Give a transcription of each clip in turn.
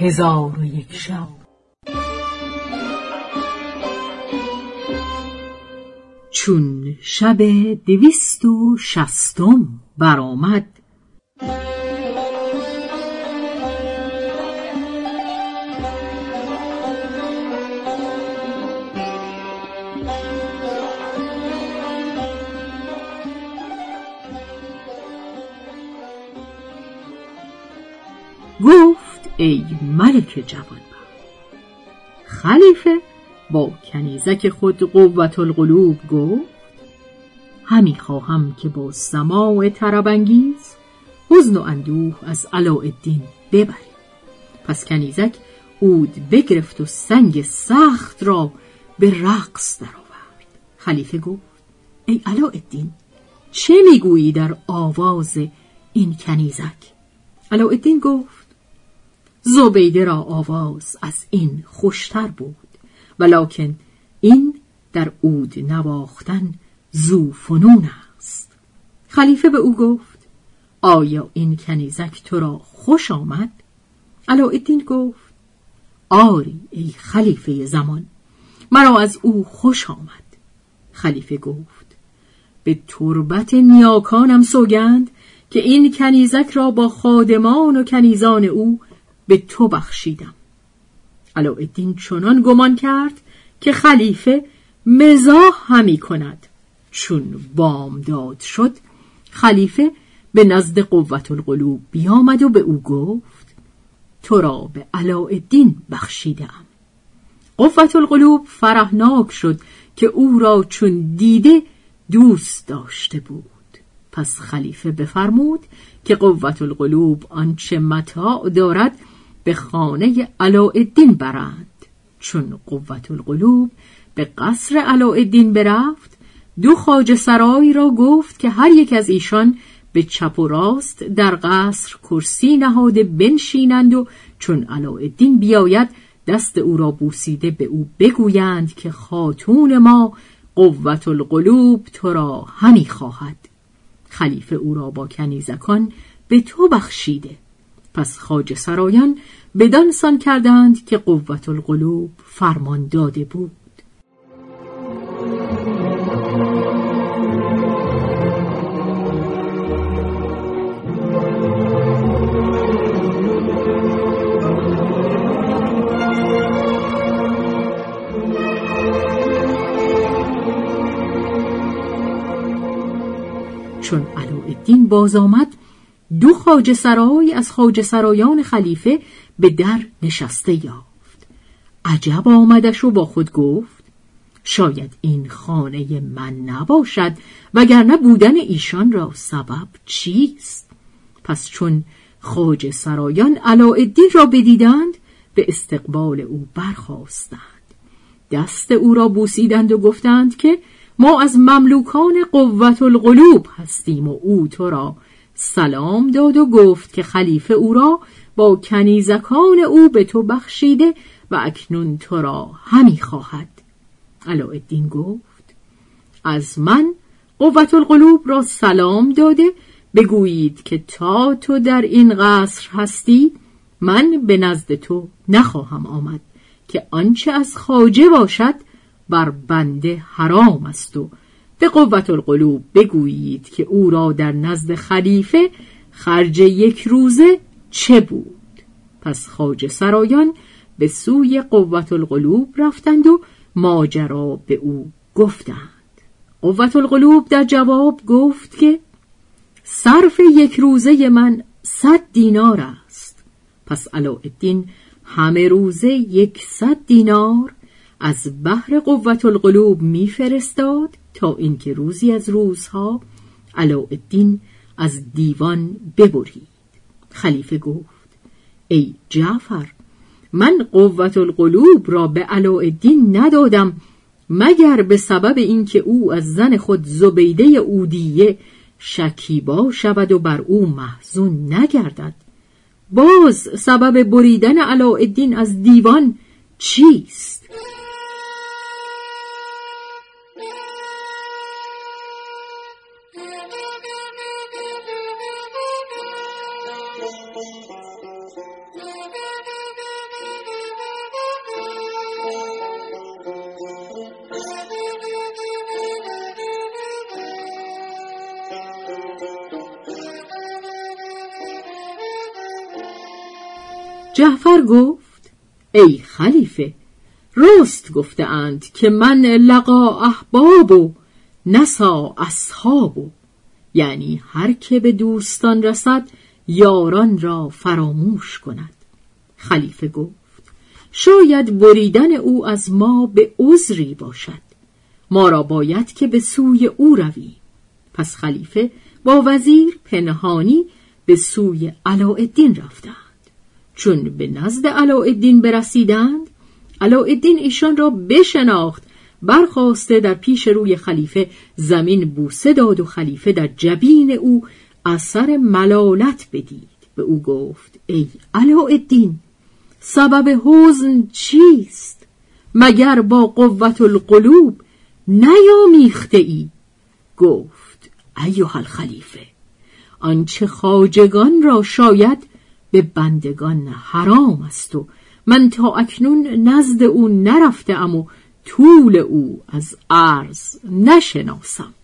هزار و یک شب. چون شب دویست و شستم برآمد ای ملک جوان خلیفه با کنیزک خود قوت القلوب گفت همی خواهم که با سماع ترابنگیز حزن و اندوه از علاءالدین ببری پس کنیزک اود بگرفت و سنگ سخت را به رقص درآورد. خلیفه گفت ای علاءالدین چه می‌گویی در آواز این کنیزک؟ علاءالدین گفت زبیده را آواز از این خوشتر بود ولکن این در اود نواختن زو فنون است. خلیفه به او گفت آیا این کنیزک تو را خوش آمد؟ علاءالدین گفت آری ای خلیفه زمان مرا از او خوش آمد. خلیفه گفت به تربت نیاکانم سوگند که این کنیزک را با خادمان و کنیزان او به تو بخشیدم. علاءالدین چنان گمان کرد که خلیفه مزاح همی کند. چون بامداد شد خلیفه به نزد قوت القلوب بیامد و به او گفت تو را به علاءالدین بخشیدم. قوت القلوب فرحناک شد که او را چون دیده دوست داشته بود. پس خلیفه بفرمود که قوت القلوب آنچه متاع دارد به خانه علاءالدین برند. چون قوت القلوب به قصر علاءالدین برفت دو خاج سرای را گفت که هر یک از ایشان به چپ و راست در قصر کرسی نهاده بنشینند و چون علاءالدین بیاید دست او را بوسیده به او بگویند که خاتون ما قوت القلوب تو را همی خواهد. خلیفه او را با کنیزکان به تو بخشیده. پس خاج سرایان بدان سان کردند که قوت القلوب فرمان داده بود. چون علاءالدین باز آمد دو خاج سرای از خاج سرایان خلیفه به در نشسته یافت. عجب آمدش و با خود گفت شاید این خانه من نباشد وگرنه بودن ایشان را سبب چیست؟ پس چون خاج سرایان علاءالدین را بدیدند به استقبال او برخواستند دست او را بوسیدند و گفتند که ما از مملوکان قوت القلوب هستیم و او تو را سلام داد و گفت که خلیفه او را با کنیزکان او به تو بخشیده و اکنون تو را همی خواهد. علاءالدین گفت از من قوت القلوب را سلام داده بگویید که تا تو در این قصر هستی من به نزد تو نخواهم آمد که آنچه از خاجه باشد بر بنده حرام است و به قوت القلوب بگویید که او را در نزد خلیفه خرج یک روزه چه بود؟ پس خاج سرایان به سوی قوت القلوب رفتند و ماجرا به او گفتند. قوت القلوب در جواب گفت که صرف یک روزه من صد دینار است. پس علاءالدین همه روزه یک صد دینار از بحر قوت القلوب میفرستاد تا اینکه روزی از روزها علاءالدین از دیوان ببرید. خلیفه گفت ای جعفر من قوت القلوب را به علاءالدین ندادم مگر به سبب اینکه او از زن خود زبیده اودیه شکیبا شود و بر او محزون نگردد؟ باز سبب بریدن علاءالدین از دیوان چیست؟ جعفر گفت ای خلیفه رست گفتهاند که من لقا احباب و نسا اصحاب یعنی هر که به دوستان رسد یاران را فراموش کند. خلیفه گفت شاید بریدن او از ما به عذری باشد. ما را باید که به سوی او رویم پس خلیفه با وزیر پنهانی به سوی علاءالدین رفتند. چون به نزد علاءالدین برسیدند علاءالدین ایشان را بشناخت برخواسته در پیش روی خلیفه زمین بوسه داد و خلیفه در جبین او اثر ملالت بدید. به او گفت ای علاءالدین سبب حزن چیست؟ مگر با قوت القلوب نیامیخته ای؟ گفت ایها الخلیفه آنچه خاجگان را شاید به بندگان حرام است و من تا اکنون نزد او نرفته و طول او از عرض نشناسم.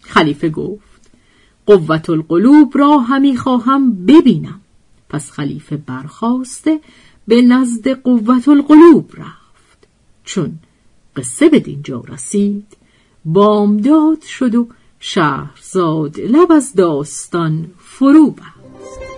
خلیفه گفت قوت القلوب را همی خواهم ببینم. پس خلیفه برخواسته به نزد قوت القلوب رفت. چون قصه به دینجا رسید بامداد شد و شهرزاد لب از داستان فرو بست.